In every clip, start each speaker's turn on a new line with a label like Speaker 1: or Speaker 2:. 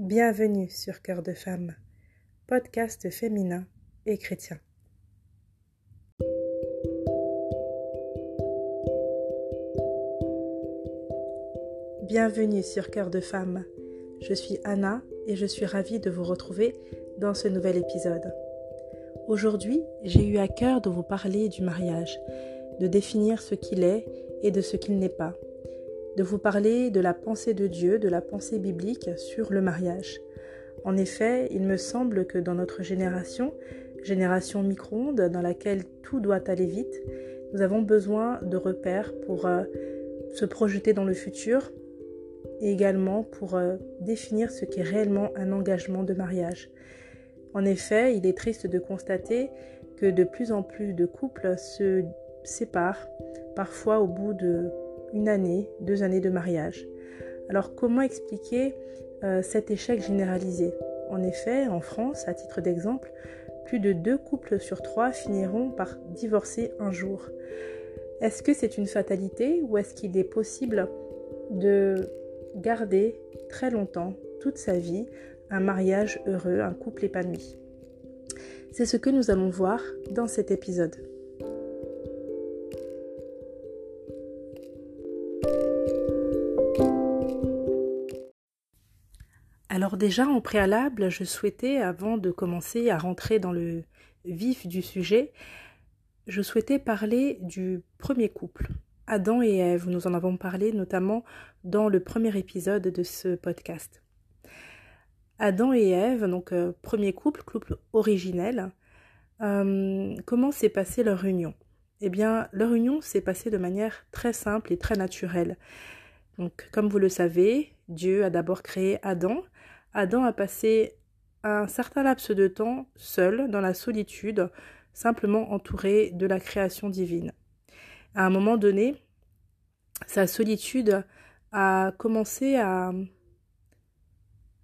Speaker 1: Bienvenue sur Cœur de Femme, podcast féminin et chrétien. Bienvenue sur Cœur de Femme. Je suis Anna et je suis ravie de vous retrouver dans ce nouvel épisode. Aujourd'hui, j'ai eu à cœur de vous parler du mariage, de définir ce qu'il est et de ce qu'il n'est pas de vous parler de la pensée de Dieu, de la pensée biblique sur le mariage. En effet, il me semble que dans notre génération, génération micro-ondes dans laquelle tout doit aller vite, nous avons besoin de repères pour euh, se projeter dans le futur et également pour euh, définir ce qu'est réellement un engagement de mariage. En effet, il est triste de constater que de plus en plus de couples se séparent, parfois au bout de une année, deux années de mariage. Alors comment expliquer euh, cet échec généralisé? En effet, en France, à titre d'exemple, plus de deux couples sur trois finiront par divorcer un jour. Est-ce que c'est une fatalité ou est-ce qu'il est possible de garder très longtemps, toute sa vie, un mariage heureux, un couple épanoui? C'est ce que nous allons voir dans cet épisode. Alors déjà, en préalable, je souhaitais, avant de commencer à rentrer dans le vif du sujet, je souhaitais parler du premier couple, Adam et Ève. Nous en avons parlé notamment dans le premier épisode de ce podcast. Adam et Ève, donc euh, premier couple, couple originel, euh, comment s'est passée leur union? Eh bien, leur union s'est passée de manière très simple et très naturelle. Donc, comme vous le savez, Dieu a d'abord créé Adam, Adam a passé un certain laps de temps seul dans la solitude, simplement entouré de la création divine. À un moment donné, sa solitude a commencé à,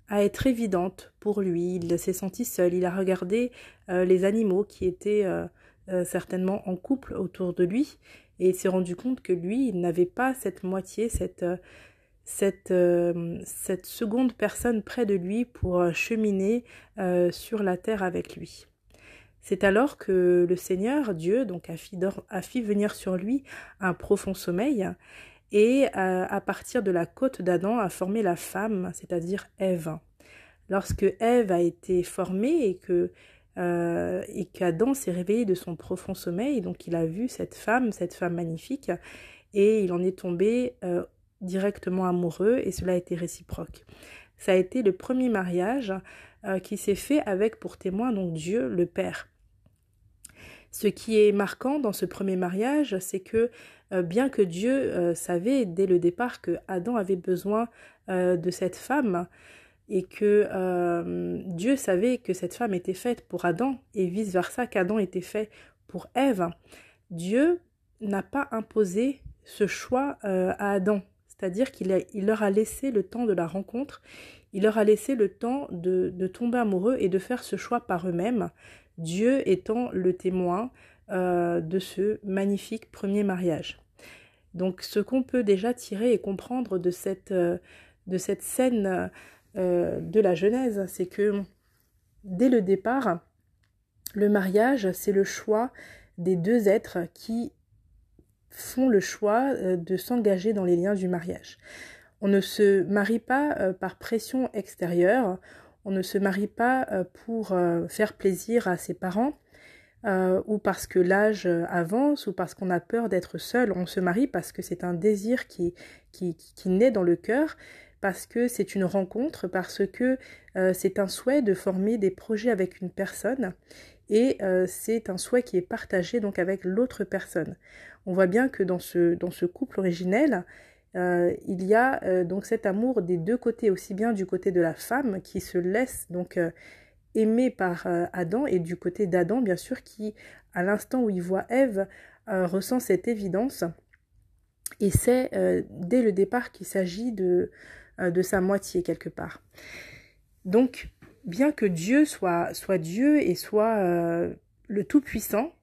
Speaker 1: à être évidente pour lui. Il s'est senti seul. Il a regardé euh, les animaux qui étaient euh, euh, certainement en couple autour de lui et s'est rendu compte que lui, il n'avait pas cette moitié, cette, cette, euh, cette seconde personne près de lui pour euh, cheminer euh, sur la terre avec lui. C'est alors que le Seigneur, Dieu, donc a fait, venir sur lui un profond sommeil et à partir de la côte d'Adam a formé la femme, c'est-à-dire Ève. Lorsque Ève a été formée et que et qu'Adam s'est réveillé de son profond sommeil, donc il a vu cette femme, cette femme magnifique, et il en est tombé directement amoureux et cela a été réciproque. Ça a été le premier mariage euh, qui s'est fait avec pour témoin donc Dieu le Père. Ce qui est marquant dans ce premier mariage, c'est que euh, bien que Dieu euh, savait dès le départ que Adam avait besoin de cette femme et que Dieu savait que cette femme était faite pour Adam et vice versa qu'Adam était fait pour Ève, Dieu n'a pas imposé ce choix à Adam c'est-à-dire qu'il il leur a laissé le temps de la rencontre, il leur a laissé le temps de, tomber amoureux et de faire ce choix par eux-mêmes, Dieu étant le témoin euh, de ce magnifique premier mariage. Donc ce qu'on peut déjà tirer et comprendre de cette, euh, scène euh, de la Genèse, c'est que dès le départ, le mariage, c'est le choix des deux êtres qui font le choix euh, de s'engager dans les liens du mariage. On ne se marie pas euh, par pression extérieure, on ne se marie pas euh, pour faire plaisir à ses parents, ou parce que l'âge avance, ou parce qu'on a peur d'être seul. On se marie parce que c'est un désir qui, qui, qui naît dans le cœur, parce que c'est une rencontre, parce que c'est un souhait de former des projets avec une personne, et c'est un souhait qui est partagé donc avec l'autre personne on voit bien que dans ce, couple originel, euh, il y a euh, donc cet amour des deux côtés, aussi bien du côté de la femme qui se laisse donc euh, aimer par Adam et du côté d'Adam bien sûr qui à l'instant où il voit Ève ressent cette évidence et c'est dès le départ qu'il s'agit de, de sa moitié quelque part. Donc bien que Dieu soit, soit Dieu et soit le Tout-Puissant,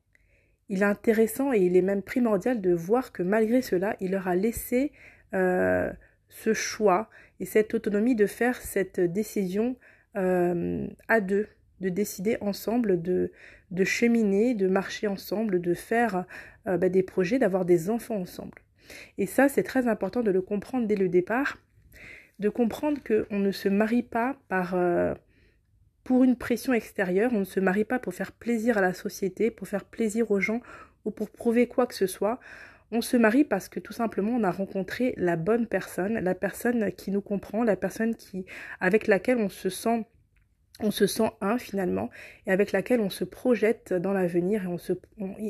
Speaker 1: il est intéressant et il est même primordial de voir que malgré cela, il leur a laissé euh, ce choix et cette autonomie de faire cette décision à deux, de décider ensemble, de, de cheminer, de marcher ensemble, de faire bah, des projets, d'avoir des enfants ensemble. Et ça, c'est très important de le comprendre dès le départ, de comprendre qu'on ne se marie pas par, euh, pour une pression extérieure, on ne se marie pas pour faire plaisir à la société, pour faire plaisir aux gens ou pour prouver quoi que ce soit. On se marie parce que tout simplement on a rencontré la bonne personne, la personne qui nous comprend, la personne qui, avec laquelle on se sent on se sent un finalement et avec laquelle on se projette dans l'avenir et on se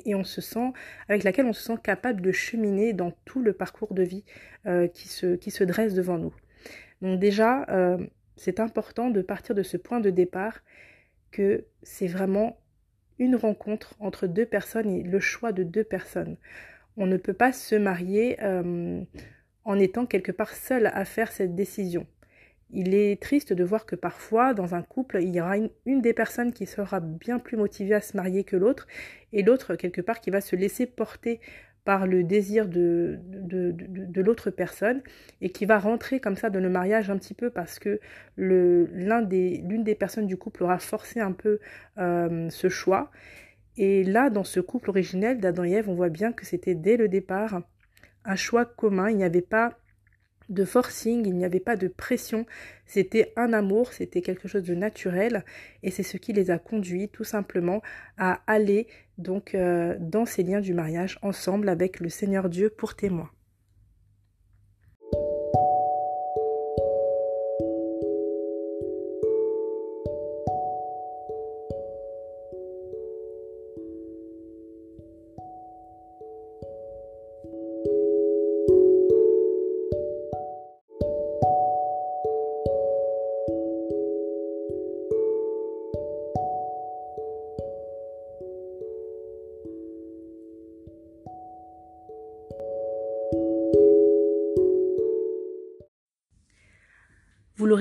Speaker 1: et on se sent avec laquelle on se sent capable de cheminer dans tout le parcours de vie euh, qui se qui se dresse devant nous. Donc déjà euh, c'est important de partir de ce point de départ que c'est vraiment une rencontre entre deux personnes et le choix de deux personnes. On ne peut pas se marier euh, en étant quelque part seul à faire cette décision. Il est triste de voir que parfois, dans un couple, il y aura une, des personnes qui sera bien plus motivée à se marier que l'autre, et l'autre, quelque part, qui va se laisser porter par le désir de, de, l'autre personne et qui va rentrer comme ça dans le mariage un petit peu parce que l'une des, des personnes du couple aura forcé un peu euh, ce choix. Et là, dans ce couple originel d'Adam et Ève, on voit bien que c'était dès le départ un choix commun. Il n'y avait pas de forcing, il n'y avait pas de pression, c'était un amour, c'était quelque chose de naturel et c'est ce qui les a conduits tout simplement à aller donc euh, dans ces liens du mariage ensemble avec le Seigneur Dieu pour témoin.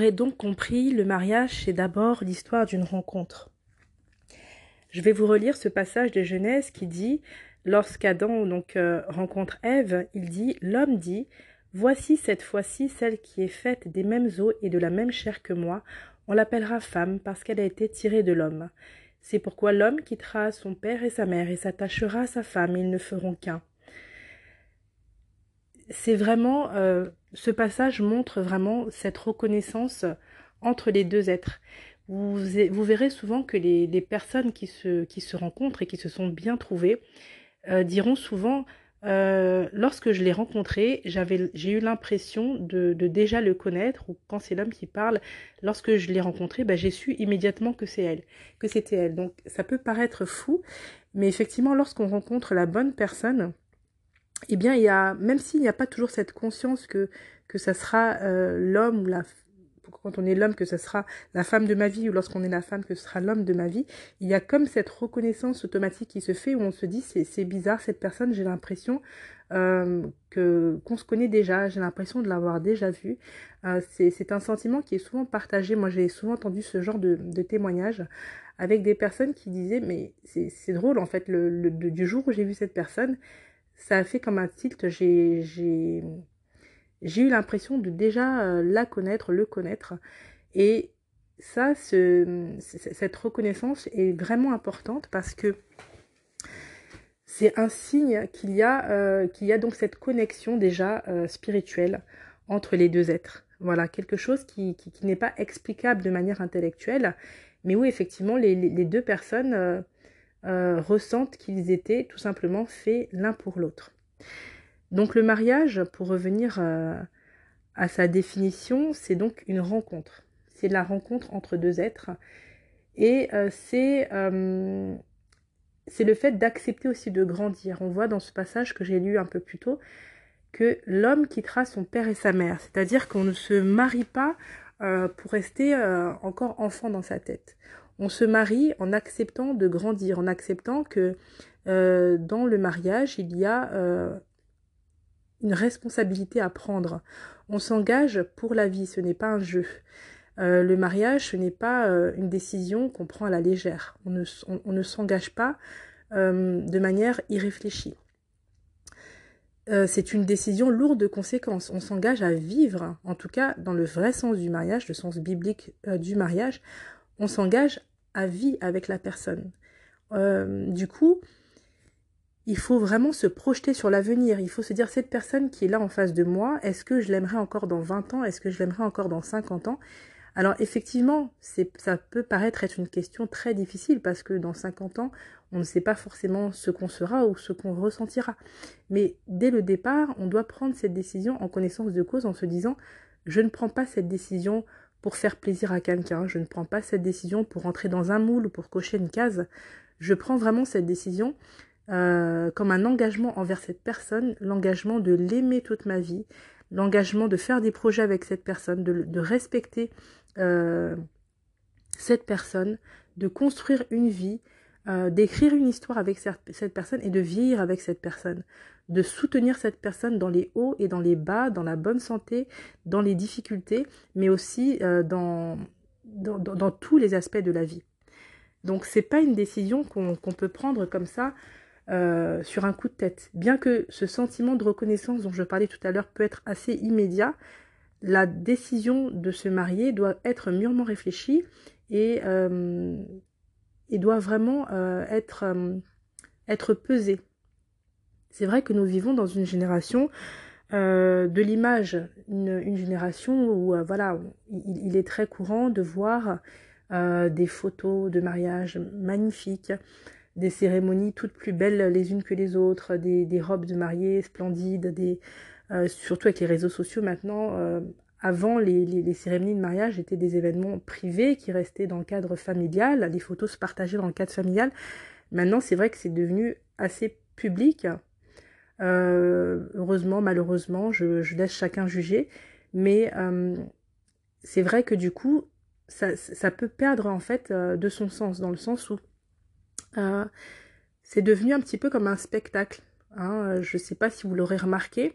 Speaker 1: Donc compris, le mariage, c'est d'abord l'histoire d'une rencontre. Je vais vous relire ce passage de Genèse qui dit lorsqu'Adam donc euh, rencontre Ève, il dit l'homme dit voici cette fois-ci celle qui est faite des mêmes os et de la même chair que moi, on l'appellera femme parce qu'elle a été tirée de l'homme. C'est pourquoi l'homme quittera son père et sa mère et s'attachera à sa femme, et ils ne feront qu'un c'est vraiment, euh, ce passage montre vraiment cette reconnaissance entre les deux êtres. Vous, verrez souvent que les, personnes qui se, rencontrent et qui se sont bien trouvées euh, diront souvent euh, lorsque je l'ai rencontré, j'ai eu l'impression de, déjà le connaître, ou quand c'est l'homme qui parle, lorsque je l'ai rencontré, bah, j'ai su immédiatement que c'est elle, que c'était elle. Donc ça peut paraître fou, mais effectivement, lorsqu'on rencontre la bonne personne, eh bien, il y a, même s'il n'y a pas toujours cette conscience que, que ça sera euh, l'homme ou la quand on est l'homme que ce sera la femme de ma vie ou lorsqu'on est la femme que ce sera l'homme de ma vie, il y a comme cette reconnaissance automatique qui se fait où on se dit c'est bizarre cette personne, j'ai l'impression euh, que qu'on se connaît déjà, j'ai l'impression de l'avoir déjà vu. Euh, c'est un sentiment qui est souvent partagé. Moi j'ai souvent entendu ce genre de, de témoignages avec des personnes qui disaient mais c'est drôle en fait le, du jour où j'ai vu cette personne ça a fait comme un tilt. J'ai, eu l'impression de déjà euh, la connaître, le connaître. Et ça, ce, cette reconnaissance est vraiment importante parce que c'est un signe qu'il y a, euh, donc cette connexion déjà euh, spirituelle entre les deux êtres. Voilà, quelque chose qui, n'est pas explicable de manière intellectuelle, mais où effectivement les, deux personnes euh, ressentent qu'ils étaient tout simplement faits l'un pour l'autre. Donc le mariage, pour revenir euh, à sa définition, c'est donc une rencontre. C'est la rencontre entre deux êtres. Et euh, c'est c'est le fait d'accepter aussi de grandir. On voit dans ce passage que j'ai lu un peu plus tôt que l'homme quittera son père et sa mère. C'est-à-dire qu'on ne se marie pas pour rester encore enfant dans sa tête. On se marie en acceptant de grandir, en acceptant que euh, dans le mariage, il y a euh, une responsabilité à prendre. On s'engage pour la vie, ce n'est pas un jeu. Euh, le mariage, ce n'est pas une décision qu'on prend à la légère. On ne, s'engage pas de manière irréfléchie. c'est une décision lourde de conséquences. On s'engage à vivre, en tout cas dans le vrai sens du mariage, le sens biblique du mariage, on s'engage à vie avec la personne. Euh, du coup, il faut vraiment se projeter sur l'avenir. Il faut se dire, cette personne qui est là en face de moi, est-ce que je l'aimerais encore dans 20 ans? Est-ce que je l'aimerais encore dans 50 ans? Alors effectivement, ça peut paraître être une question très difficile parce que dans 50 ans, on ne sait pas forcément ce qu'on sera ou ce qu'on ressentira. Mais dès le départ, on doit prendre cette décision en connaissance de cause en se disant je ne prends pas cette décision pour faire plaisir à quelqu'un, je ne prends pas cette décision pour entrer dans un moule ou pour cocher une case. Je prends vraiment cette décision euh, comme un engagement envers cette personne, l'engagement de l'aimer toute ma vie, l'engagement de faire des projets avec cette personne, de, respecter euh, cette personne, de construire une vie, euh, d'écrire une histoire avec cette personne et de vieillir avec cette personne, de soutenir cette personne dans les hauts et dans les bas, dans la bonne santé, dans les difficultés, mais aussi euh, dans, tous les aspects de la vie. Donc c'est pas une décision qu'on peut prendre comme ça euh, sur un coup de tête. Bien que ce sentiment de reconnaissance dont je parlais tout à l'heure peut être assez immédiat, la décision de se marier doit être mûrement réfléchie et, euh, doit vraiment être pesée. C'est vrai que nous vivons dans une génération de l'image, une, génération où voilà, il, est très courant de voir des photos de mariage magnifiques, des cérémonies toutes plus belles les unes que les autres, des, robes de mariée splendides, des, euh, surtout avec les réseaux sociaux maintenant. Euh, avant, les, cérémonies de mariage étaient des événements privés qui restaient dans le cadre familial, les photos se partageaient dans le cadre familial. Maintenant, c'est vrai que c'est devenu assez public. Euh, heureusement, malheureusement, je, laisse chacun juger. Mais c'est vrai que du coup, ça, peut perdre en fait de son sens, dans le sens où euh, c'est devenu un petit peu comme un spectacle. Hein. Je ne sais pas si vous l'aurez remarqué,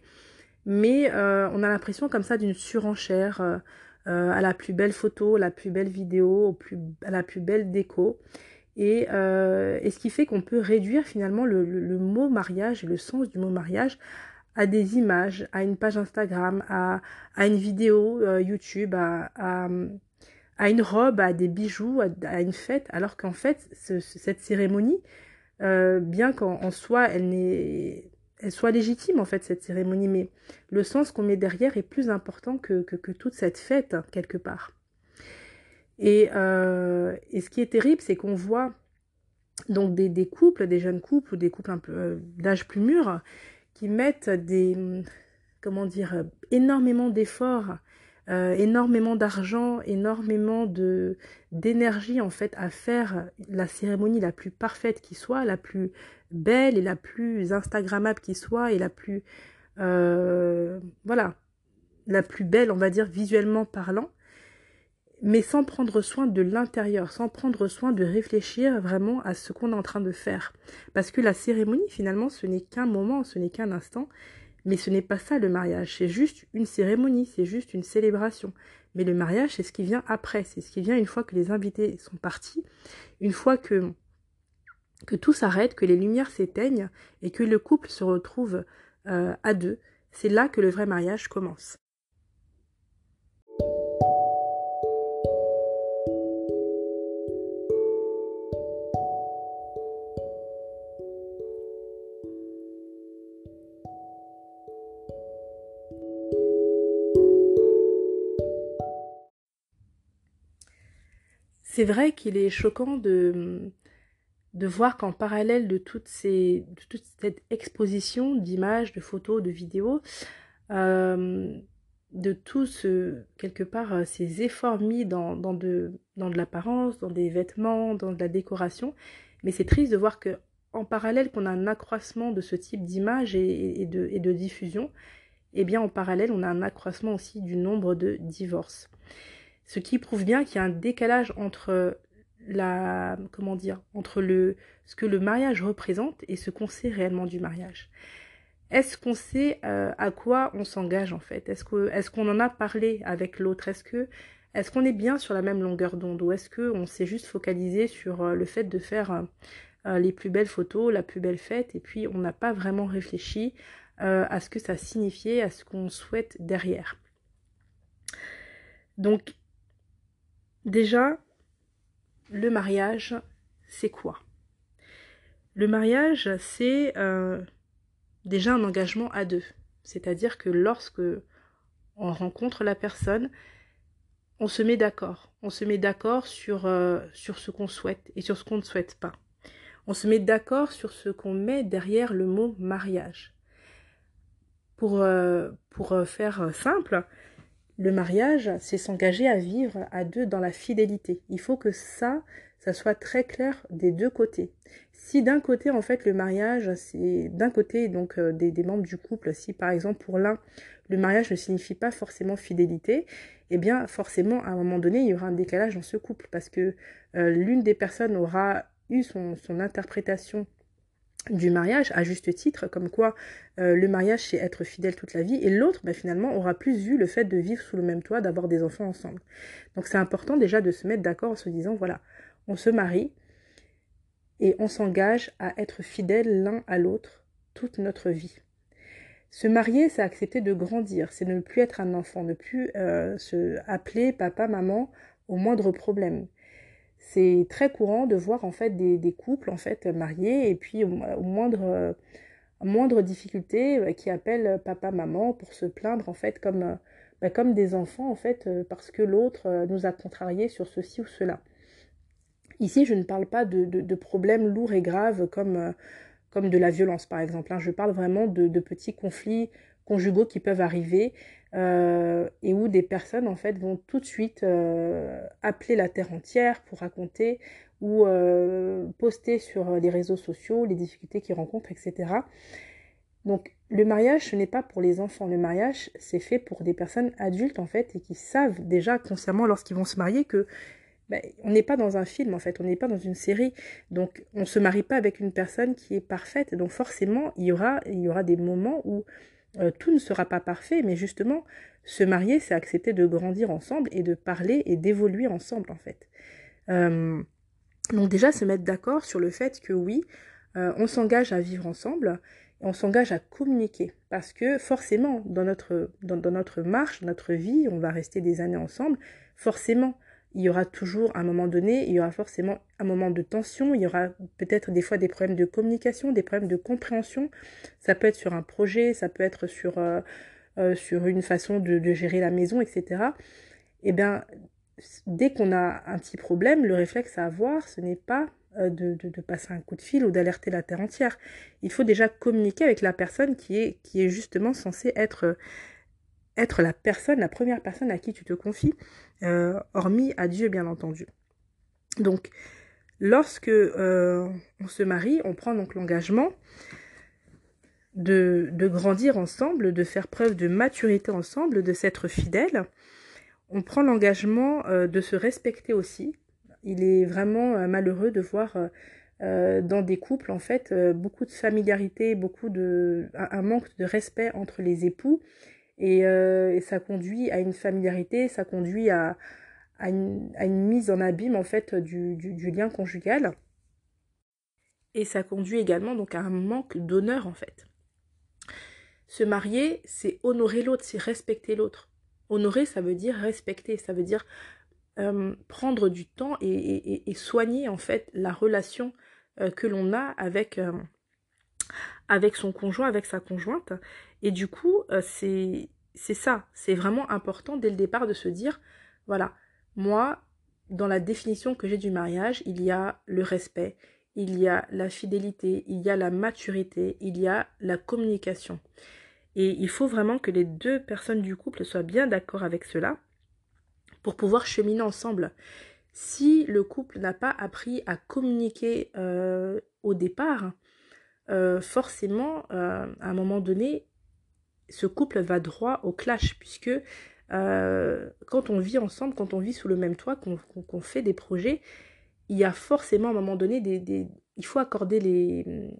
Speaker 1: mais euh, on a l'impression comme ça d'une surenchère euh, à la plus belle photo, la plus belle vidéo, à la plus belle déco. Et, et ce qui fait qu'on peut réduire finalement le, mot mariage et le sens du mot mariage à des images, à une page Instagram, à, à une vidéo YouTube, à, à une robe, à des bijoux, à, une fête, alors qu'en fait, cette cérémonie, euh, bien qu'en soi, elle, elle soit légitime, en fait, cette cérémonie, mais le sens qu'on met derrière est plus important que, que, toute cette fête, quelque part. Et, euh, et ce qui est terrible, c'est qu'on voit donc des, des, couples, des jeunes couples ou des couples euh, d'âge plus mûr, qui mettent des, comment dire, énormément d'efforts euh, énormément d'argent, énormément de d'énergie en fait à faire la cérémonie la plus parfaite qui soit, la plus belle et la plus instagrammable qui soit et la plus voilà la plus belle on va dire visuellement parlant mais sans prendre soin de l'intérieur, sans prendre soin de réfléchir vraiment à ce qu'on est en train de faire. Parce que la cérémonie, finalement, ce n'est qu'un moment, ce n'est qu'un instant, mais ce n'est pas ça le mariage, c'est juste une cérémonie, c'est juste une célébration. Mais le mariage, c'est ce qui vient après, c'est ce qui vient une fois que les invités sont partis, une fois que, tout s'arrête, que les lumières s'éteignent et que le couple se retrouve euh, à deux. C'est là que le vrai mariage commence. C'est vrai qu'il est choquant de, de voir qu'en parallèle de, toute cette exposition d'images, de photos, de vidéos, euh, de tous, quelque part, euh, ces efforts mis dans, dans de, dans de l'apparence, dans des vêtements, dans de la décoration, mais c'est triste de voir que en parallèle qu'on a un accroissement de ce type d'images et, de, et de diffusion, eh bien en parallèle on a un accroissement aussi du nombre de divorces. Ce qui prouve bien qu'il y a un décalage entre la comment dire entre le ce que le mariage représente et ce qu'on sait réellement du mariage. Est-ce qu'on sait euh, à quoi on s'engage en fait? Est-ce que est-ce qu'on en a parlé avec l'autre? Est-ce que est-ce qu'on est bien sur la même longueur d'onde ou est-ce qu'on s'est juste focalisé sur euh, le fait de faire euh, les plus belles photos, la plus belle fête et puis on n'a pas vraiment réfléchi à ce que ça signifiait, à ce qu'on souhaite derrière? Donc, déjà, le mariage, c'est quoi? Le mariage, c'est déjà un engagement à deux. C'est-à-dire que lorsque on rencontre la personne, on se met d'accord. On se met d'accord sur, euh, sur ce qu'on souhaite et sur ce qu'on ne souhaite pas. On se met d'accord sur ce qu'on met derrière le mot mariage. Pour, euh, pour euh, faire simple, le mariage, c'est s'engager à vivre à deux dans la fidélité. Il faut que ça, ça soit très clair des deux côtés. Si d'un côté, en fait, le mariage, c'est d'un côté donc des, des membres du couple, si par exemple pour l'un, le mariage ne signifie pas forcément fidélité, eh bien forcément à un moment donné il y aura un décalage dans ce couple parce que euh, l'une des personnes aura eu son, interprétation du mariage à juste titre, comme quoi euh, le mariage c'est être fidèle toute la vie, et l'autre bah, finalement aura plus vu le fait de vivre sous le même toit, d'avoir des enfants ensemble. Donc c'est important déjà de se mettre d'accord en se disant voilà, on se marie et on s'engage à être fidèle l'un à l'autre toute notre vie. Se marier, c'est accepter de grandir, c'est ne plus être un enfant, ne plus euh, se appeler papa, maman au moindre problème. C'est très courant de voir en fait des, couples en fait mariés et puis au, moindre euh, moindre difficulté euh, qui appellent papa, maman pour se plaindre en fait comme bah, comme des enfants en fait parce que l'autre nous a contrariés sur ceci ou cela. Ici, je ne parle pas de, de problèmes lourds et graves comme comme de la violence par exemple. Hein. Je parle vraiment de, petits conflits conjugaux qui peuvent arriver euh, et où des personnes en fait vont tout de suite euh, appeler la terre entière pour raconter ou euh, poster sur les réseaux sociaux les difficultés qu'ils rencontrent, etc. Donc le mariage, ce n'est pas pour les enfants. Le mariage, c'est fait pour des personnes adultes en fait et qui savent déjà consciemment lorsqu'ils vont se marier que ben, on n'est pas dans un film en fait, on n'est pas dans une série. Donc on ne se marie pas avec une personne qui est parfaite. Donc forcément, il y aura, il y aura des moments où euh, tout ne sera pas parfait, mais justement, se marier, c'est accepter de grandir ensemble et de parler et d'évoluer ensemble en fait. Euh, donc déjà, se mettre d'accord sur le fait que oui, euh, on s'engage à vivre ensemble, on s'engage à communiquer parce que forcément, dans notre, dans, dans notre marche, notre vie, on va rester des années ensemble, forcément il y aura toujours un moment donné, il y aura forcément un moment de tension, il y aura peut-être des fois des problèmes de communication, des problèmes de compréhension. Ça peut être sur un projet, ça peut être sur, euh, euh, une façon de, gérer la maison, etc. Eh bien, dès qu'on a un petit problème, le réflexe à avoir, ce n'est pas euh, de, de, passer un coup de fil ou d'alerter la terre entière. Il faut déjà communiquer avec la personne qui est, qui est justement censée être être la personne, la première personne à qui tu te confies, euh, hormis à Dieu bien entendu. Donc, lorsque euh, on se marie, on prend donc l'engagement de, de, grandir ensemble, de faire preuve de maturité ensemble, de s'être fidèle. On prend l'engagement euh, de se respecter aussi. Il est vraiment malheureux de voir dans des couples en fait beaucoup de familiarité, beaucoup de un manque de respect entre les époux euh, et, ça conduit à une familiarité, ça conduit à, à, une, mise en abîme en fait du, du, lien conjugal. Et ça conduit également donc à un manque d'honneur en fait. Se marier, c'est honorer l'autre, c'est respecter l'autre. Honorer, ça veut dire respecter, ça veut dire euh, prendre du temps et, et, soigner en fait la relation euh, que l'on a avec, avec son conjoint, avec sa conjointe. Et du coup, euh, c'est ça, c'est vraiment important dès le départ de se dire, voilà, moi, dans la définition que j'ai du mariage, il y a le respect, il y a la fidélité, il y a la maturité, il y a la communication. Et il faut vraiment que les deux personnes du couple soient bien d'accord avec cela pour pouvoir cheminer ensemble. Si le couple n'a pas appris à communiquer euh, au départ, euh, forcément, à un moment donné, ce couple va droit au clash, puisque euh, quand on vit ensemble, quand on vit sous le même toit, qu'on fait des projets, il y a forcément à un moment donné des, il faut accorder les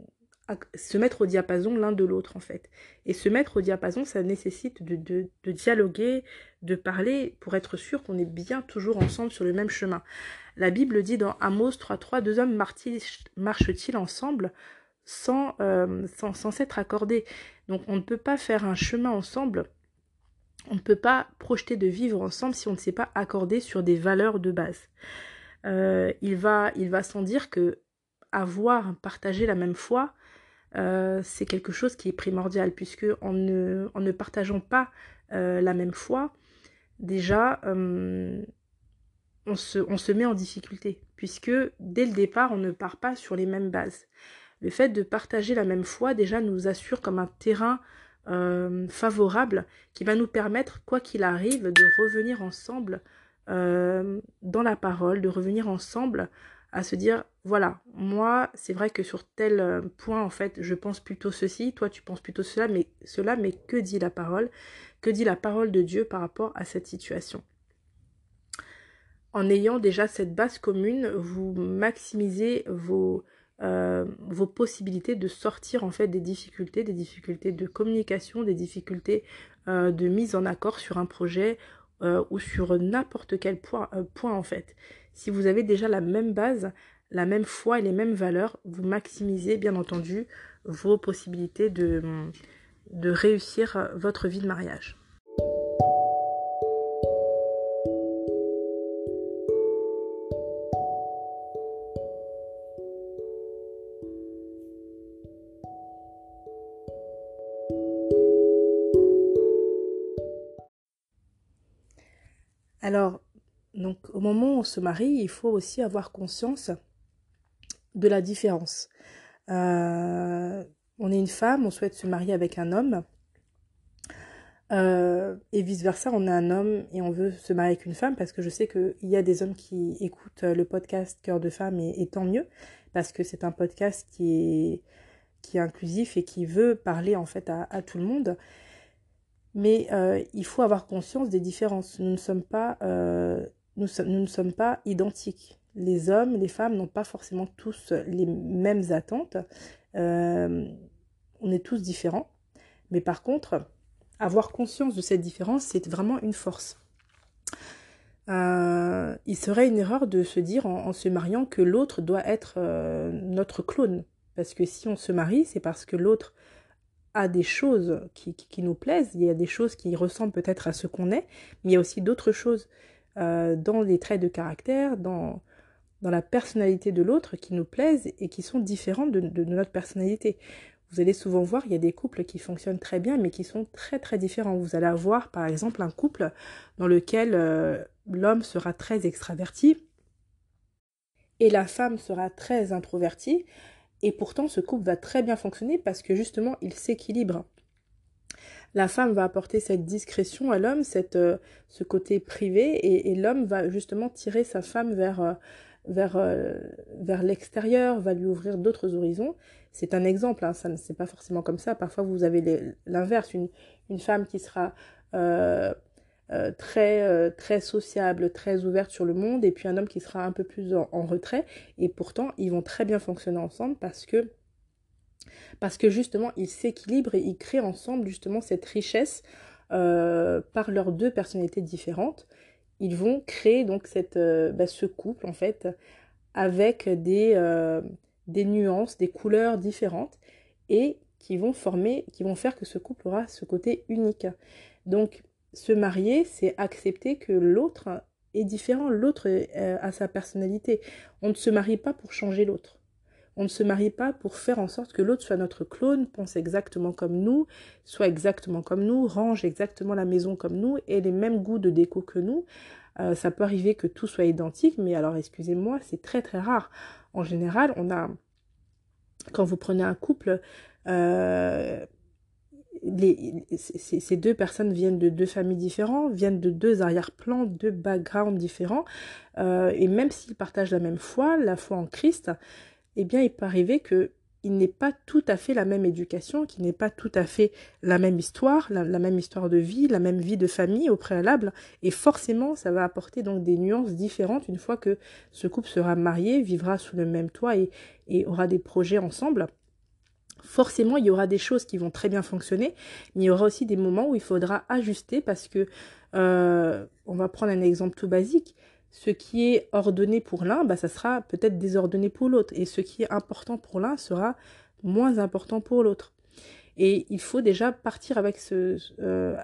Speaker 1: se mettre au diapason l'un de l'autre en fait. Et se mettre au diapason, ça nécessite de, de, dialoguer, de parler pour être sûr qu'on est bien toujours ensemble sur le même chemin. La Bible dit dans Amos 3.3, deux hommes marchent-ils ensemble? Sans, sans, sans s'être accordé. Donc on ne peut pas faire un chemin ensemble on ne peut pas projeter de vivre ensemble si on ne s'est pas accordé sur des valeurs de base. Euh, il va, il va sans dire que avoir partagé la même foi, euh, c'est quelque chose qui est primordial, puisque en ne, en ne partageant pas euh, la même foi, déjà, on se, on, se, met en difficulté, puisque dès le départ, on ne part pas sur les mêmes bases. Le fait de partager la même foi, déjà, nous assure comme un terrain euh, favorable qui va nous permettre, quoi qu'il arrive, de revenir ensemble euh, dans la parole, de revenir ensemble à se dire, voilà, moi, c'est vrai que sur tel euh, point, en fait, je pense plutôt ceci, toi, tu penses plutôt cela, mais cela, mais que dit la parole? Que dit la parole de Dieu par rapport à cette situation? En ayant déjà cette base commune, vous maximisez vos, euh, vos possibilités de sortir en fait des difficultés, des difficultés de communication, des difficultés euh, de mise en accord sur un projet euh, ou sur n'importe quel point, point en fait. Si vous avez déjà la même base, la même foi et les mêmes valeurs, vous maximisez bien entendu vos possibilités de, de réussir votre vie de mariage. Alors, donc, au moment où on se marie, il faut aussi avoir conscience de la différence. Euh, on est une femme, on souhaite se marier avec un homme. Euh, et vice-versa, on est un homme et on veut se marier avec une femme parce que je sais qu'il y a des hommes qui écoutent le podcast Cœur de femme et, tant mieux parce que c'est un podcast qui est, qui est inclusif et qui veut parler en fait à tout le monde mais euh, il faut avoir conscience des différences. Nous ne sommes pas, euh, nous, ne sommes pas identiques. Les hommes, les femmes n'ont pas forcément tous les mêmes attentes. Euh, on est tous différents. Mais par contre, avoir conscience de cette différence, c'est vraiment une force. il serait une erreur de se dire en se mariant que l'autre doit être notre clone. Parce que si on se marie, c'est parce que l'autre des choses qui, nous plaisent, il y a des choses qui ressemblent peut-être à ce qu'on est, mais il y a aussi d'autres choses euh, dans les traits de caractère, dans, la personnalité de l'autre qui nous plaisent et qui sont différentes de, de, notre personnalité. Vous allez souvent voir, il y a des couples qui fonctionnent très bien, mais qui sont très très différents. Vous allez avoir par exemple un couple dans lequel euh, l'homme sera très extraverti et la femme sera très introvertie. Et pourtant, ce couple va très bien fonctionner parce que justement, il s'équilibre. La femme va apporter cette discrétion à l'homme, cette, euh, ce côté privé, et, l'homme va justement tirer sa femme vers, euh, vers, euh, vers l'extérieur, va lui ouvrir d'autres horizons. C'est un exemple, hein, ça c'est pas forcément comme ça. Parfois, vous avez l'inverse, une, une, femme qui sera euh, très, euh, très sociable, très ouverte sur le monde, et puis un homme qui sera un peu plus en, retrait. Et pourtant, ils vont très bien fonctionner ensemble parce que, parce que justement, ils s'équilibrent et ils créent ensemble justement cette richesse euh, par leurs deux personnalités différentes. Ils vont créer donc cette, bah, ce couple en fait avec des, des nuances, des couleurs différentes et qui vont former, qui vont faire que ce couple aura ce côté unique. Donc se marier, c'est accepter que l'autre est différent, l'autre euh, a sa personnalité. On ne se marie pas pour changer l'autre. On ne se marie pas pour faire en sorte que l'autre soit notre clone, pense exactement comme nous, soit exactement comme nous, range exactement la maison comme nous, ait les mêmes goûts de déco que nous. Euh, ça peut arriver que tout soit identique, mais alors excusez-moi, c'est très très rare. En général, on a, quand vous prenez un couple, euh, ces deux personnes viennent de deux familles différentes, viennent de deux arrière-plans, deux backgrounds différents, euh, et même s'ils partagent la même foi, la foi en Christ, eh bien, il peut arriver que il n'est pas tout à fait la même éducation, qu'il n'est pas tout à fait la même histoire, la, même histoire de vie, la même vie de famille au préalable, et forcément, ça va apporter donc des nuances différentes une fois que ce couple sera marié, vivra sous le même toit et, et aura des projets ensemble forcément, il y aura des choses qui vont très bien fonctionner, mais il y aura aussi des moments où il faudra ajuster parce que, euh, on va prendre un exemple tout basique, ce qui est ordonné pour l'un, bah, ça sera peut-être désordonné pour l'autre, et ce qui est important pour l'un sera moins important pour l'autre. Et il faut déjà partir avec ce, euh,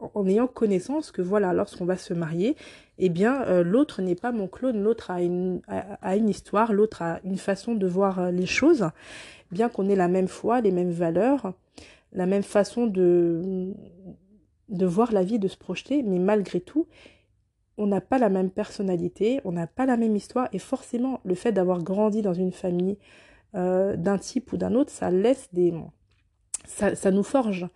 Speaker 1: en ayant connaissance que voilà, lorsqu'on va se marier, eh bien, euh, l'autre n'est pas mon clone, l'autre a une, histoire, l'autre a une façon de voir euh, les choses, bien qu'on ait la même foi, les mêmes valeurs, la même façon de, de voir la vie, de se projeter, mais malgré tout, on n'a pas la même personnalité, on n'a pas la même histoire, et forcément, le fait d'avoir grandi dans une famille d'un type ou d'un autre, ça laisse des ça, nous forge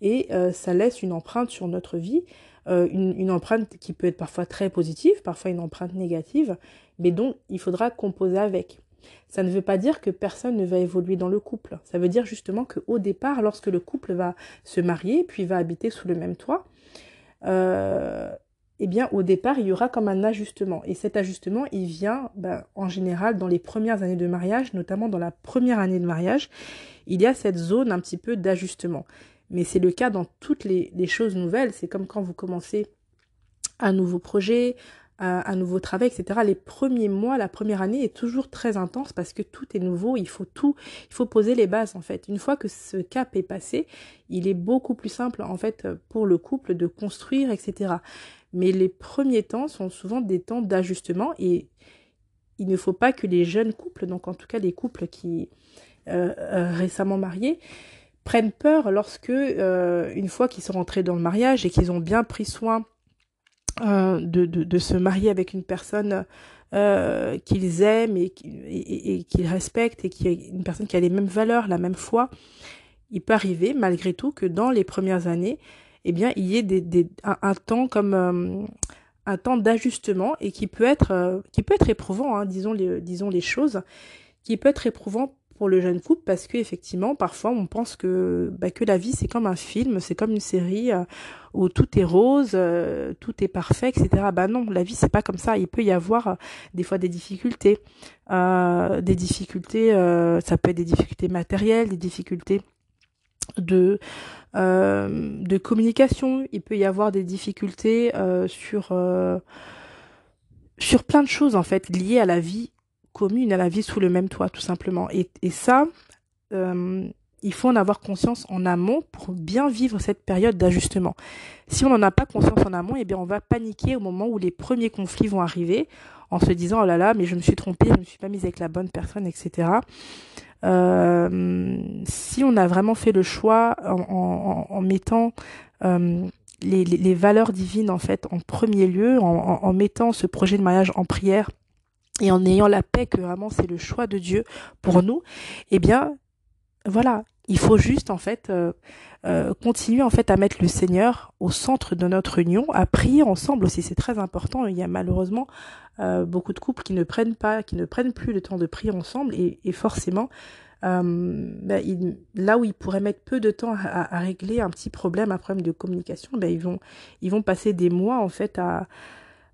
Speaker 1: et euh, ça laisse une empreinte sur notre vie, euh, une, empreinte qui peut être parfois très positive, parfois une empreinte négative, mais dont il faudra composer avec. Ça ne veut pas dire que personne ne va évoluer dans le couple. Ça veut dire justement qu'au départ, lorsque le couple va se marier, puis va habiter sous le même toit, euh, eh bien, au départ, il y aura comme un ajustement. Et cet ajustement, il vient, ben, en général, dans les premières années de mariage, notamment dans la première année de mariage, il y a cette zone un petit peu d'ajustement. Mais c'est le cas dans toutes les, choses nouvelles. C'est comme quand vous commencez un nouveau projet, un, nouveau travail, etc. Les premiers mois, la première année est toujours très intense parce que tout est nouveau. Il faut tout, il faut poser les bases en fait. Une fois que ce cap est passé, il est beaucoup plus simple en fait pour le couple de construire, etc. Mais les premiers temps sont souvent des temps d'ajustement et il ne faut pas que les jeunes couples, donc en tout cas les couples qui euh, euh, récemment mariés prennent peur lorsque, euh, une fois qu'ils sont rentrés dans le mariage et qu'ils ont bien pris soin de, de, se marier avec une personne qu'ils aiment et, et, qu'ils respectent et qui est une personne qui a les mêmes valeurs, la même foi, il peut arriver malgré tout que dans les premières années, eh bien, il y ait des un, temps comme un temps d'ajustement et qui peut être qui peut être éprouvant, hein, disons les disons les choses, qui peut être éprouvant pour le jeune couple parce que effectivement parfois on pense que bah, que la vie c'est comme un film c'est comme une série euh, où tout est rose euh, tout est parfait etc bah non la vie c'est pas comme ça. Il peut y avoir euh, des fois des difficultés. Des difficultés ça peut être des difficultés matérielles des difficultés de de communication. Il peut y avoir des difficultés sur sur plein de choses en fait liées à la vie commune à la vie sous le même toit, tout simplement. Et, et ça, euh, il faut en avoir conscience en amont pour bien vivre cette période d'ajustement. Si on n'en a pas conscience en amont, eh bien on va paniquer au moment où les premiers conflits vont arriver en se disant oh là là mais je me suis trompée, je me suis pas mise avec la bonne personne, etc. Euh, si on a vraiment fait le choix en, en, en mettant euh, les, les, valeurs divines en fait en premier lieu, en, en mettant ce projet de mariage en prière et en ayant la paix que vraiment c'est le choix de Dieu pour nous, eh bien, voilà, il faut juste en fait euh, euh, continuer en fait à mettre le Seigneur au centre de notre union, à prier ensemble aussi, c'est très important. Il y a malheureusement euh, beaucoup de couples qui ne prennent pas, qui ne prennent plus le temps de prier ensemble et, et forcément. Ben, là où ils pourraient mettre peu de temps à, à, régler un petit problème, un problème de communication, ben, ils vont ils vont passer des mois en fait à,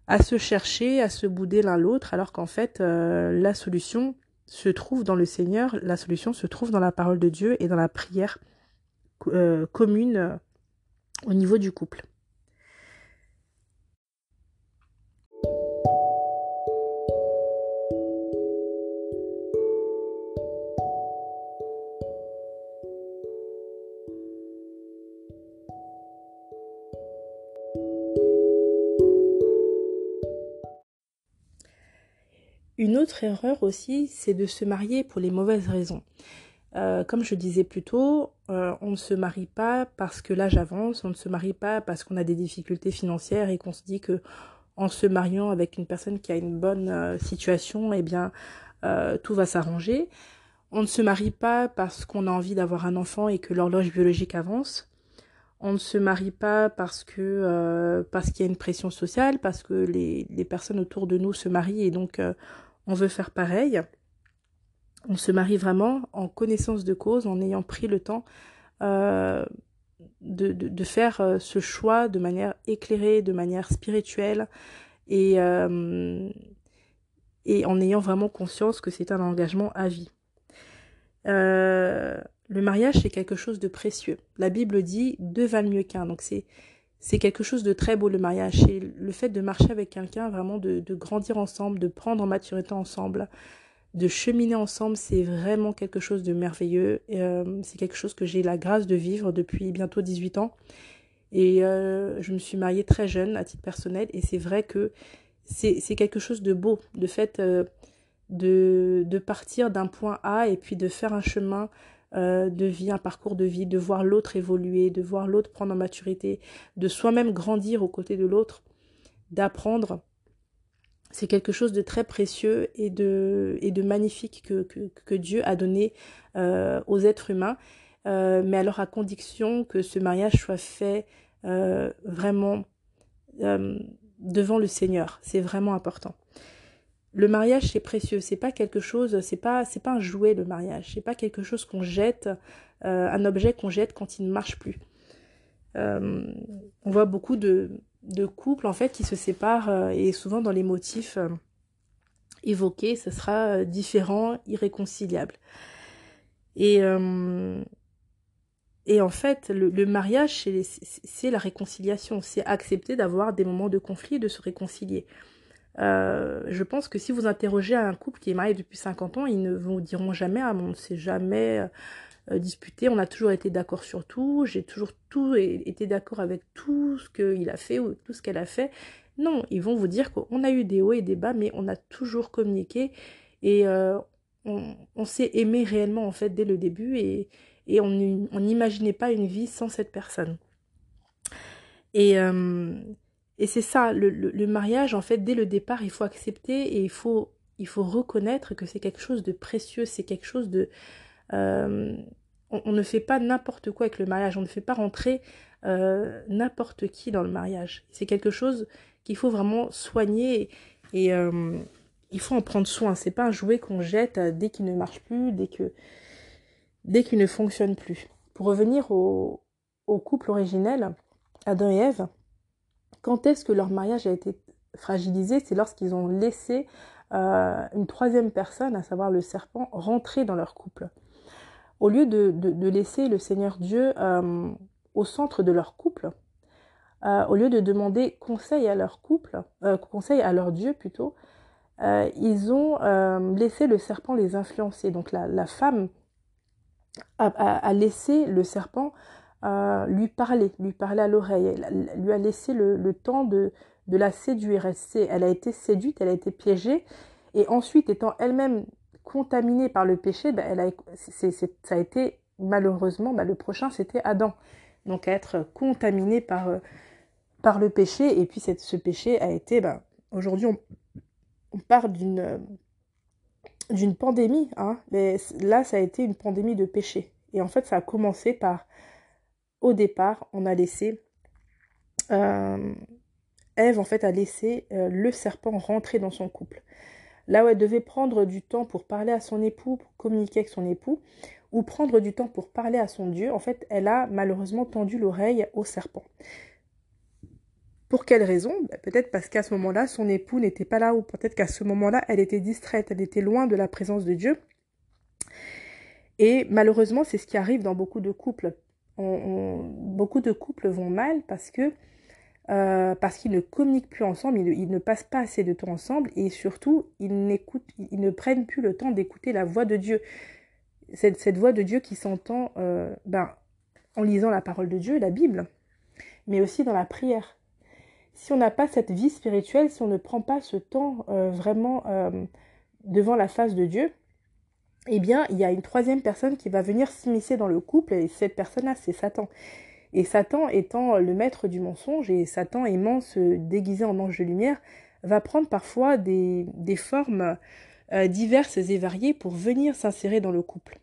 Speaker 1: à se chercher, à se bouder l'un l'autre, alors qu'en fait, euh, la solution se trouve dans le Seigneur, la solution se trouve dans la parole de Dieu et dans la prière euh, commune euh, au niveau du couple. Une autre erreur aussi, c'est de se marier pour les mauvaises raisons. Euh, comme je disais plus tôt, euh, on ne se marie pas parce que l'âge avance, on ne se marie pas parce qu'on a des difficultés financières et qu'on se dit que en se mariant avec une personne qui a une bonne euh, situation, eh bien tout va s'arranger. On ne se marie pas parce qu'on a envie d'avoir un enfant et que l'horloge biologique avance. On ne se marie pas parce que parce qu'il y a une pression sociale, parce que les, les, personnes autour de nous se marient et donc on veut faire pareil. On se marie vraiment en connaissance de cause, en ayant pris le temps euh, de, faire euh, ce choix de manière éclairée, de manière spirituelle euh, et en ayant vraiment conscience que c'est un engagement à vie. Le mariage, c'est quelque chose de précieux. La Bible dit deux valent mieux qu'un. Donc c'est c'est quelque chose de très beau le mariage. C'est le fait de marcher avec quelqu'un, vraiment de, grandir ensemble, de prendre en maturité ensemble, de cheminer ensemble, c'est vraiment quelque chose de merveilleux. Euh, c'est quelque chose que j'ai la grâce de vivre depuis bientôt 18 ans. Et euh, je me suis mariée très jeune à titre personnel. Et c'est vrai que c'est quelque chose de beau, de fait euh, de, de partir d'un point A et puis de faire un chemin de vie, un parcours de vie, de voir l'autre évoluer, de voir l'autre prendre en maturité, de soi-même grandir aux côtés de l'autre, d'apprendre c'est quelque chose de très précieux et de, et de magnifique que, que, Dieu a donné euh, aux êtres humains, euh, mais alors à condition que ce mariage soit fait euh, vraiment devant le Seigneur. C'est vraiment important. Le mariage c'est précieux, c'est pas quelque chose, c'est pas c'est pas un jouet le mariage, c'est pas quelque chose qu'on jette, un objet qu'on jette quand il ne marche plus. on voit beaucoup de, de couples en fait qui se séparent euh, et souvent dans les motifs euh, évoqués, ce sera euh, différent, irréconciliable. Et, et en fait, le, mariage, c'est la réconciliation, c'est accepter d'avoir des moments de conflit et de se réconcilier. Je pense que si vous interrogez un couple qui est marié depuis 50 ans, ils ne vous diront jamais, ah, on ne s'est jamais euh, disputé. On a toujours été d'accord sur tout. J'ai toujours tout été d'accord avec tout ce qu'il a fait ou tout ce qu'elle a fait. Non, ils vont vous dire qu'on a eu des hauts et des bas, mais on a toujours communiqué et euh, on, s'est aimé réellement en fait dès le début et, on n'imaginait pas une vie sans cette personne. Et, euh, et c'est ça, le, mariage, en fait, dès le départ, il faut accepter et il faut, il faut reconnaître que c'est quelque chose de précieux, c'est quelque chose de, euh, on, ne fait pas n'importe quoi avec le mariage, on ne fait pas rentrer euh, n'importe qui dans le mariage. C'est quelque chose qu'il faut vraiment soigner et, euh, il faut en prendre soin. C'est pas un jouet qu'on jette dès qu'il ne marche plus, dès que dès qu'il ne fonctionne plus. Pour revenir au, couple originel, Adam et Ève, quand est-ce que leur mariage a été fragilisé C'est lorsqu'ils ont laissé une troisième personne, à savoir le serpent, rentrer dans leur couple au lieu de, laisser le Seigneur Dieu euh, au centre de leur couple, euh, au lieu de demander conseil à leur couple, euh, conseil à leur Dieu plutôt, ils ont laissé le serpent les influencer. Donc la, femme a, laissé le serpent lui parler, lui parler à l'oreille, elle, lui a laissé le, temps de, de, la séduire. Elle, elle a été séduite, elle a été piégée, et ensuite, étant elle-même contaminée par le péché, ben, elle a, ça a été malheureusement, ben, le prochain c'était Adam. Donc être contaminé par, euh, par le péché, et puis ce péché a été, ben, aujourd'hui on, on part d'une euh, d'une pandémie, hein, mais là ça a été une pandémie de péché. Et en fait ça a commencé par, au départ, on a laissé, euh, Ève en fait a laissé le serpent rentrer dans son couple là où elle devait prendre du temps pour parler à son époux, pour communiquer avec son époux, ou prendre du temps pour parler à son Dieu, en fait, elle a malheureusement tendu l'oreille au serpent. Pour quelle raison? Ben, Peut-être parce qu'à ce moment-là, son époux n'était pas là, ou peut-être qu'à ce moment-là, elle était distraite, elle était loin de la présence de Dieu. Et malheureusement, c'est ce qui arrive dans beaucoup de couples. Beaucoup de couples vont mal parce que euh, parce qu'ils ne communiquent plus ensemble, ils, ne passent pas assez de temps ensemble et surtout ils, n'écoutent, ils ne prennent plus le temps d'écouter la voix de Dieu. Cette, cette voix de Dieu qui s'entend euh, ben, en lisant la parole de Dieu, la Bible, mais aussi dans la prière. Si on n'a pas cette vie spirituelle, si on ne prend pas ce temps euh, vraiment devant la face de Dieu, eh bien, il y a une troisième personne qui va venir s'immiscer dans le couple et cette personne-là, c'est Satan. Et Satan étant le maître du mensonge et Satan aimant se déguiser en ange de lumière, va prendre parfois des, formes euh, diverses et variées pour venir s'insérer dans le couple.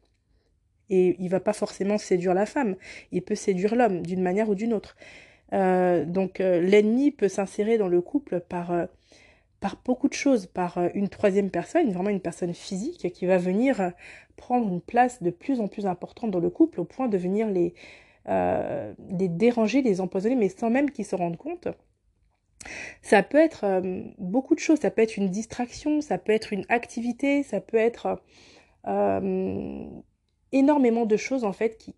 Speaker 1: Et il va pas forcément séduire la femme, il peut séduire l'homme d'une manière ou d'une autre. Euh, donc euh, l'ennemi peut s'insérer dans le couple par, par beaucoup de choses, par une troisième personne, vraiment une personne physique qui va venir prendre une place de plus en plus importante dans le couple au point de venir les, euh, déranger, les empoisonner, mais sans même qu'ils se rendent compte. Ça peut être euh, beaucoup de choses, ça peut être une distraction, ça peut être une activité, ça peut être euh, énormément de choses en fait qui...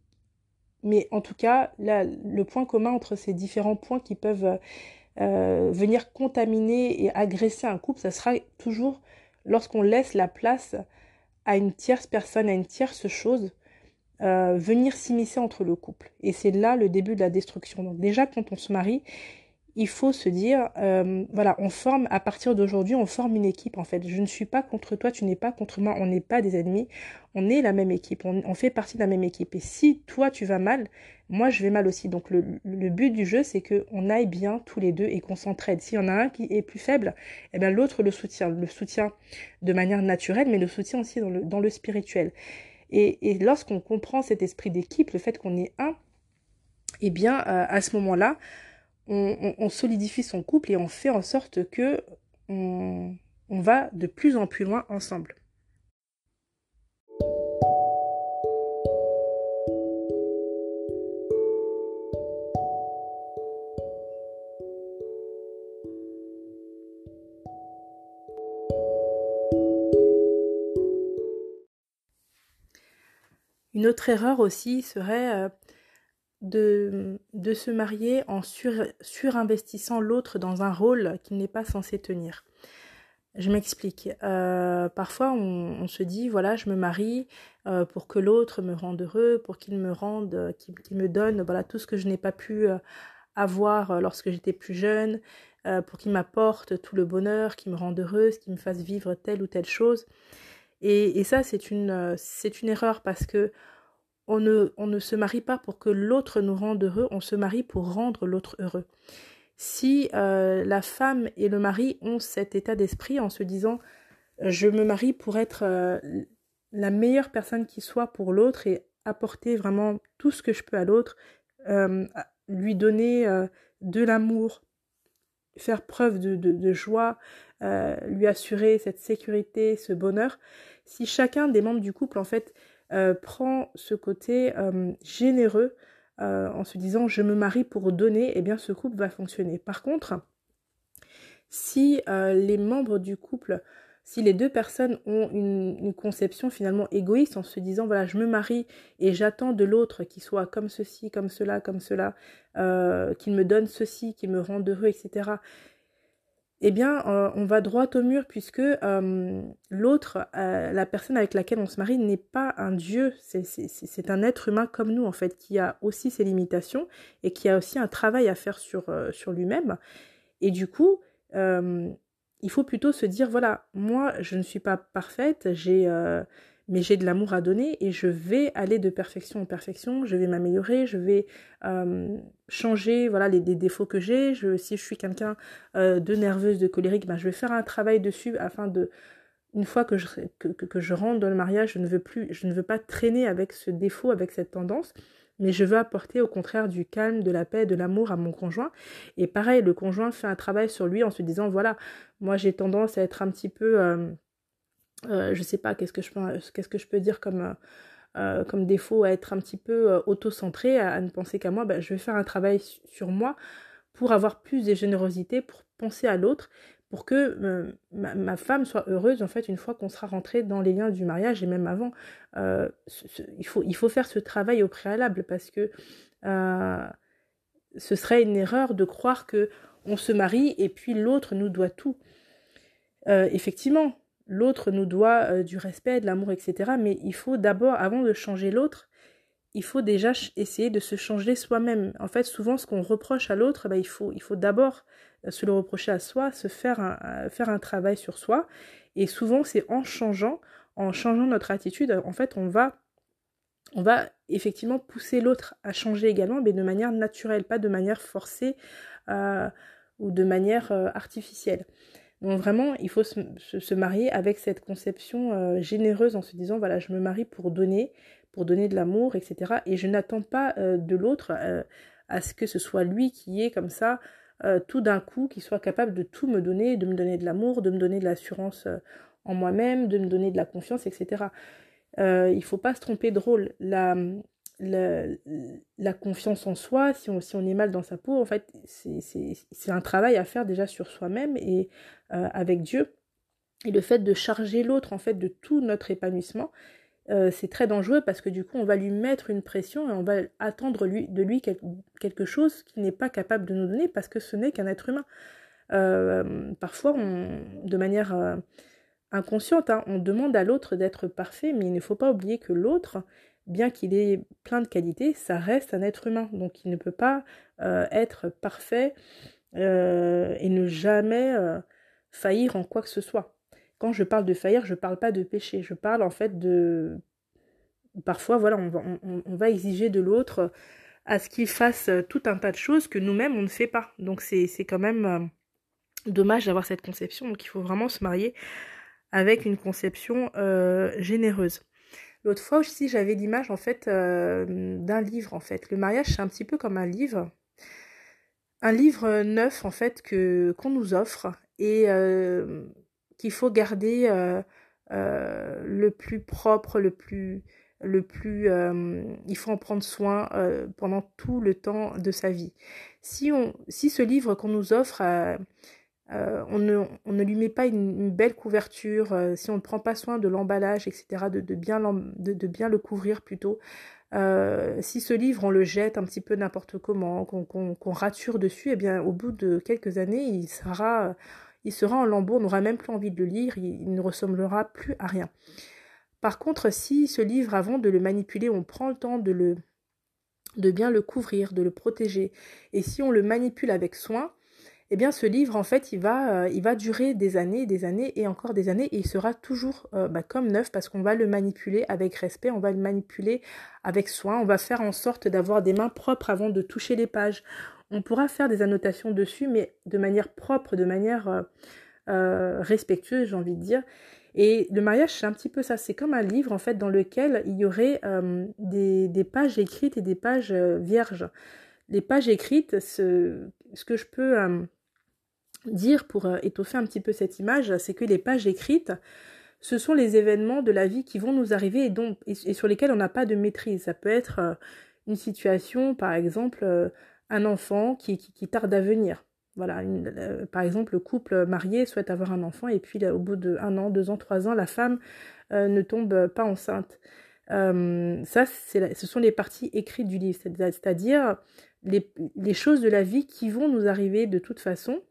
Speaker 1: Mais en tout cas, là, le point commun entre ces différents points qui peuvent venir contaminer et agresser un couple, ça sera toujours lorsqu'on laisse la place à une tierce personne, à une tierce chose, euh, venir s'immiscer entre le couple. Et c'est là le début de la destruction. Donc déjà, quand on se marie, il faut se dire, euh, voilà, on forme, à partir d'aujourd'hui, on forme une équipe en fait. Je ne suis pas contre toi, tu n'es pas contre moi, on n'est pas des ennemis, on est la même équipe, on, fait partie de la même équipe. Et si toi tu vas mal, moi je vais mal aussi. Donc le, but du jeu, c'est qu'on aille bien tous les deux et qu'on s'entraide. S'il y en a un qui est plus faible, eh bien l'autre le soutient, le soutient de manière naturelle, mais le soutient aussi dans le, dans le spirituel. Et, et lorsqu'on comprend cet esprit d'équipe, le fait qu'on est un, eh bien euh, à ce moment-là, on, solidifie son couple et on fait en sorte que on, va de plus en plus loin ensemble. Une autre erreur aussi serait euh, de, de se marier en sur, surinvestissant l'autre dans un rôle qu'il n'est pas censé tenir. Je m'explique. Euh, parfois, on, se dit, voilà, je me marie euh, pour que l'autre me rende heureux, pour qu'il me rende, qu'il me donne, voilà, tout ce que je n'ai pas pu euh, avoir lorsque j'étais plus jeune, pour qu'il m'apporte tout le bonheur, qu'il me rende heureuse, qu'il me fasse vivre telle ou telle chose. Et, et ça, c'est une, c'est une erreur parce que on ne, se marie pas pour que l'autre nous rende heureux, on se marie pour rendre l'autre heureux. Si euh, la femme et le mari ont cet état d'esprit en se disant je me marie pour être euh, la meilleure personne qui soit pour l'autre et apporter vraiment tout ce que je peux à l'autre, euh, lui donner de l'amour, faire preuve de, de joie, lui assurer cette sécurité, ce bonheur. Si chacun des membres du couple en fait euh, prend ce côté euh, généreux euh, en se disant je me marie pour donner, et eh bien ce couple va fonctionner. Par contre, si les membres du couple, si les deux personnes ont une, conception finalement égoïste en se disant voilà je me marie et j'attends de l'autre qu'il soit comme ceci, comme cela, comme cela, qu'il me donne ceci, qu'il me rende heureux, etc eh bien, euh, on va droit au mur puisque euh, l'autre, euh, la personne avec laquelle on se marie, n'est pas un dieu, c'est un être humain comme nous, en fait, qui a aussi ses limitations et qui a aussi un travail à faire sur, sur lui-même. Et du coup, il faut plutôt se dire, voilà, moi, je ne suis pas parfaite, j'ai mais j'ai de l'amour à donner et je vais aller de perfection en perfection, je vais m'améliorer, je vais euh, changer voilà les, défauts que j'ai. Si je suis quelqu'un euh, de nerveuse, de colérique, ben, je vais faire un travail dessus afin de, une fois que je, que, que, je rentre dans le mariage, je ne veux plus, je ne veux pas traîner avec ce défaut, avec cette tendance, mais je veux apporter au contraire du calme, de la paix, de l'amour à mon conjoint. Et pareil, le conjoint fait un travail sur lui en se disant voilà, moi j'ai tendance à être un petit peu euh, euh, je sais pas, qu'est-ce que je je peux dire comme, euh, euh, comme défaut à être un petit peu auto-centré, à, ne penser qu'à moi, ben, je vais faire un travail sur moi pour avoir plus de générosité, pour penser à l'autre, pour que ma, femme soit heureuse en fait une fois qu'on sera rentré dans les liens du mariage et même avant. il, faut, il faut faire ce travail au préalable parce que ce serait une erreur de croire que on se marie et puis l'autre nous doit tout. effectivement, l'autre nous doit euh, du respect, de l'amour, etc. Mais il faut d'abord, avant de changer l'autre, il faut déjà essayer de se changer soi-même. En fait, souvent, ce qu'on reproche à l'autre, bah, il faut, d'abord euh, se le reprocher à soi, se faire un, euh, faire un travail sur soi. Et souvent, c'est en changeant, en changeant notre attitude, en fait, on va, on va effectivement pousser l'autre à changer également, mais de manière naturelle, pas de manière forcée ou de manière artificielle. Vraiment, il faut se, marier avec cette conception euh, généreuse en se disant, voilà, je me marie pour donner, pour donner de l'amour, etc. Et je n'attends pas euh, de l'autre euh, à ce que ce soit lui qui est comme ça, tout d'un coup, qui soit capable de tout me donner, de me donner de l'amour, de me donner de l'assurance en moi-même, de me donner de la confiance, etc. il ne faut pas se tromper de rôle. La, confiance en soi, si on, si on est mal dans sa peau, en fait, c'est un travail à faire déjà sur soi-même et euh, avec Dieu. Et le fait de charger l'autre, en fait, de tout notre épanouissement, euh, c'est très dangereux parce que du coup, on va lui mettre une pression et on va attendre lui, de lui quelque chose qu'il n'est pas capable de nous donner parce que ce n'est qu'un être humain. Euh, parfois, de manière inconsciente. Hein. On demande à l'autre d'être parfait, mais il ne faut pas oublier que l'autre, bien qu'il ait plein de qualités, ça reste un être humain. Donc il ne peut pas euh, être parfait euh, et ne jamais euh, faillir en quoi que ce soit. Quand je parle de faillir, je ne parle pas de péché. Je parle en fait de... Parfois, voilà, on va, on va exiger de l'autre à ce qu'il fasse tout un tas de choses que nous-mêmes, on ne fait pas. Donc c'est quand même dommage d'avoir cette conception. Donc il faut vraiment se marier avec une conception généreuse. L'autre fois aussi, j'avais l'image en fait euh, d'un livre en fait. Le mariage, c'est un petit peu comme un livre, un livre neuf en fait qu'on nous offre et euh, qu'il faut garder le plus propre, le plus le plus il faut en prendre soin pendant tout le temps de sa vie. Si ce livre qu'on nous offre euh, on, ne, lui met pas une, belle couverture, euh, si on ne prend pas soin de l'emballage, etc., de, bien de, bien le couvrir plutôt. Euh, si ce livre, on le jette un petit peu n'importe comment, qu'on rature dessus, eh bien, au bout de quelques années, il sera, il sera en lambeaux, on n'aura même plus envie de le lire, il, ne ressemblera plus à rien. Par contre, si ce livre, avant de le manipuler, on prend le temps de le de bien le couvrir, de le protéger, et si on le manipule avec soin, eh bien ce livre en fait il va, euh, durer des années, des années et encore des années et il sera toujours euh, bah, comme neuf parce qu'on va le manipuler avec respect, on va le manipuler avec soin, on va faire en sorte d'avoir des mains propres avant de toucher les pages. On pourra faire des annotations dessus mais de manière propre, de manière euh, respectueuse j'ai envie de dire. Et le mariage, c'est un petit peu ça. C'est comme un livre, en fait, dans lequel il y aurait des, pages écrites et des pages vierges. Les pages écrites, ce que je peux dire pour euh, étoffer un petit peu cette image, c'est que les pages écrites, ce sont les événements de la vie qui vont nous arriver et, dont, et, sur lesquels on n'a pas de maîtrise. Ça peut être euh, une situation, par exemple, euh, un enfant qui, qui, tarde à venir. Voilà, par exemple, le couple marié souhaite avoir un enfant et puis au bout de an, deux ans, trois ans, la femme ne tombe pas enceinte. ça, ce sont les parties écrites du livre, c'est-à-dire les, les, choses de la vie qui vont nous arriver de toute façon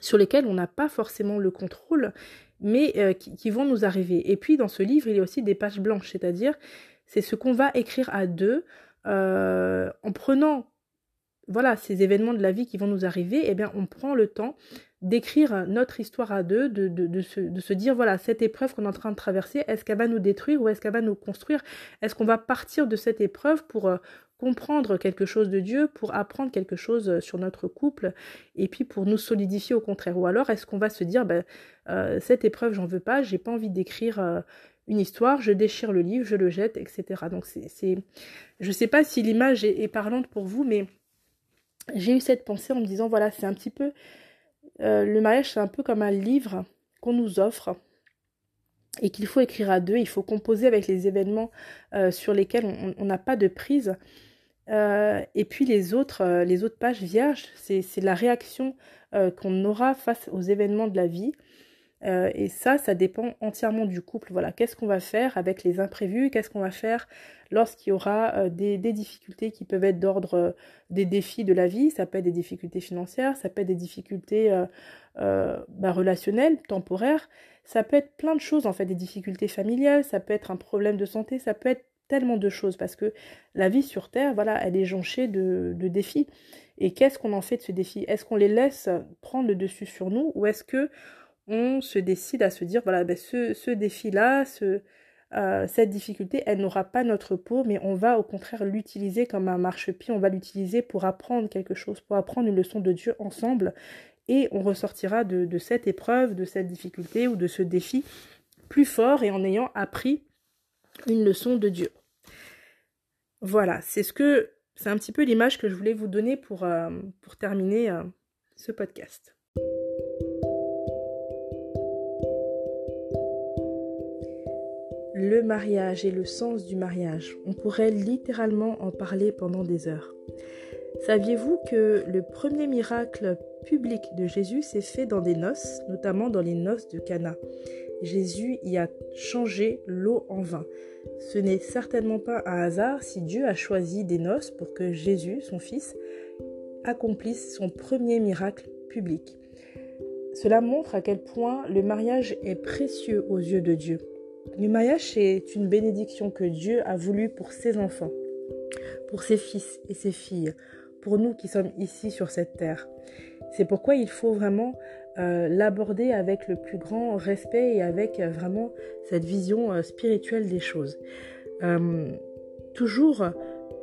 Speaker 1: sur lesquels on n'a pas forcément le contrôle, mais euh, qui, vont nous arriver. Et puis dans ce livre, il y a aussi des pages blanches, c'est-à-dire c'est ce qu'on va écrire à deux euh, en prenant voilà ces événements de la vie qui vont nous arriver, eh bien on prend le temps d'écrire notre histoire à deux, de, se, de, se, dire, voilà, cette épreuve qu'on est en train de traverser, est-ce qu'elle va nous détruire ou est-ce qu'elle va nous construire? Est-ce qu'on va partir de cette épreuve pour euh, comprendre quelque chose de Dieu, pour apprendre quelque chose euh, sur notre couple, et puis pour nous solidifier au contraire Ou alors est-ce qu'on va se dire, ben, euh, cette épreuve, j'en veux pas, j'ai pas envie d'écrire une histoire, je déchire le livre, je le jette, etc. Donc c'est... Je sais pas si l'image est, parlante pour vous, mais j'ai eu cette pensée en me disant, voilà, c'est un petit peu euh, le mariage, c'est un peu comme un livre qu'on nous offre et qu'il faut écrire à deux, il faut composer avec les événements euh, sur lesquels on n'a pas de prise. Euh, et puis les autres, les autres pages vierges, c'est la réaction qu'on aura face aux événements de la vie. et ça, ça dépend entièrement du couple. Voilà, qu'est-ce qu'on va faire avec les imprévus? Qu'est-ce qu'on va faire lorsqu'il y aura des, des, difficultés qui peuvent être d'ordre des défis de la vie? Ça peut être des difficultés financières, ça peut être des difficultés bah, relationnelles, temporaires. Ça peut être plein de choses en fait, des difficultés familiales. Ça peut être un problème de santé. Ça peut être tellement de choses parce que la vie sur Terre, voilà, elle est jonchée de, défis. Et qu'est-ce qu'on en fait de ce défi Est-ce qu'on les laisse prendre le dessus sur nous ou est-ce que on se décide à se dire, voilà, ben ce, défi-là, euh, cette difficulté, elle n'aura pas notre peau, mais on va au contraire l'utiliser comme un marchepied, on va l'utiliser pour apprendre quelque chose, pour apprendre une leçon de Dieu ensemble, et on ressortira de cette épreuve, de cette difficulté ou de ce défi plus fort et en ayant appris une leçon de Dieu. Voilà, c'est ce que c'est un petit peu l'image que je voulais vous donner pour, euh, terminer euh, ce podcast. le mariage et le sens du mariage. On pourrait littéralement en parler pendant des heures. Saviez-vous que le premier miracle public de Jésus s'est fait dans des noces, notamment dans les noces de Cana? Jésus y a changé l'eau en vin. Ce n'est certainement pas un hasard si Dieu a choisi des noces pour que Jésus, son fils, accomplisse son premier miracle public. cela montre à quel point le mariage est précieux aux yeux de Dieu. Le mariage est une bénédiction que Dieu a voulu pour ses enfants, pour ses fils et ses filles, pour nous qui sommes ici sur cette terre. C'est pourquoi il faut vraiment euh, l'aborder avec le plus grand respect et avec euh, vraiment cette vision euh, spirituelle des choses. toujours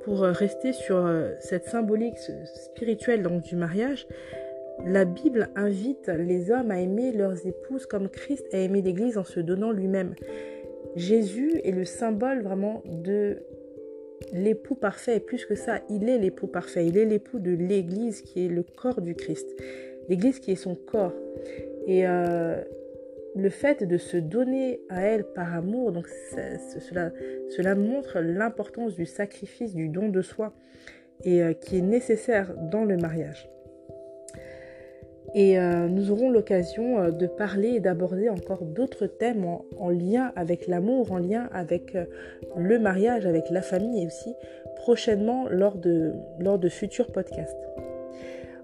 Speaker 1: pour rester sur cette symbolique spirituelle du mariage, la Bible invite les hommes à aimer leurs épouses comme Christ a aimé l'Église en se donnant lui-même. Jésus est le symbole vraiment de l'époux parfait. Et plus que ça, il est l'époux parfait. Il est l'époux de l'Église qui est le corps du Christ. L'Église qui est son corps. Et euh, le fait de se donner à elle par amour, donc cela, montre l'importance du sacrifice, du don de soi, et euh, qui est nécessaire dans le mariage. Et euh, nous aurons l'occasion euh, de parler et d'aborder encore d'autres thèmes en, lien avec l'amour, en lien avec euh, le mariage, avec la famille et aussi prochainement lors de, lors de futurs podcasts.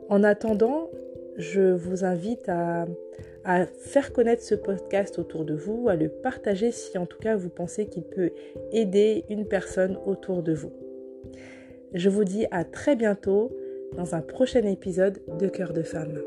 Speaker 1: En attendant, je vous invite à, à faire connaître ce podcast autour de vous, à le partager si en tout cas vous pensez qu'il peut aider une personne autour de vous. Je vous dis à très bientôt dans un prochain épisode de Cœur de femme.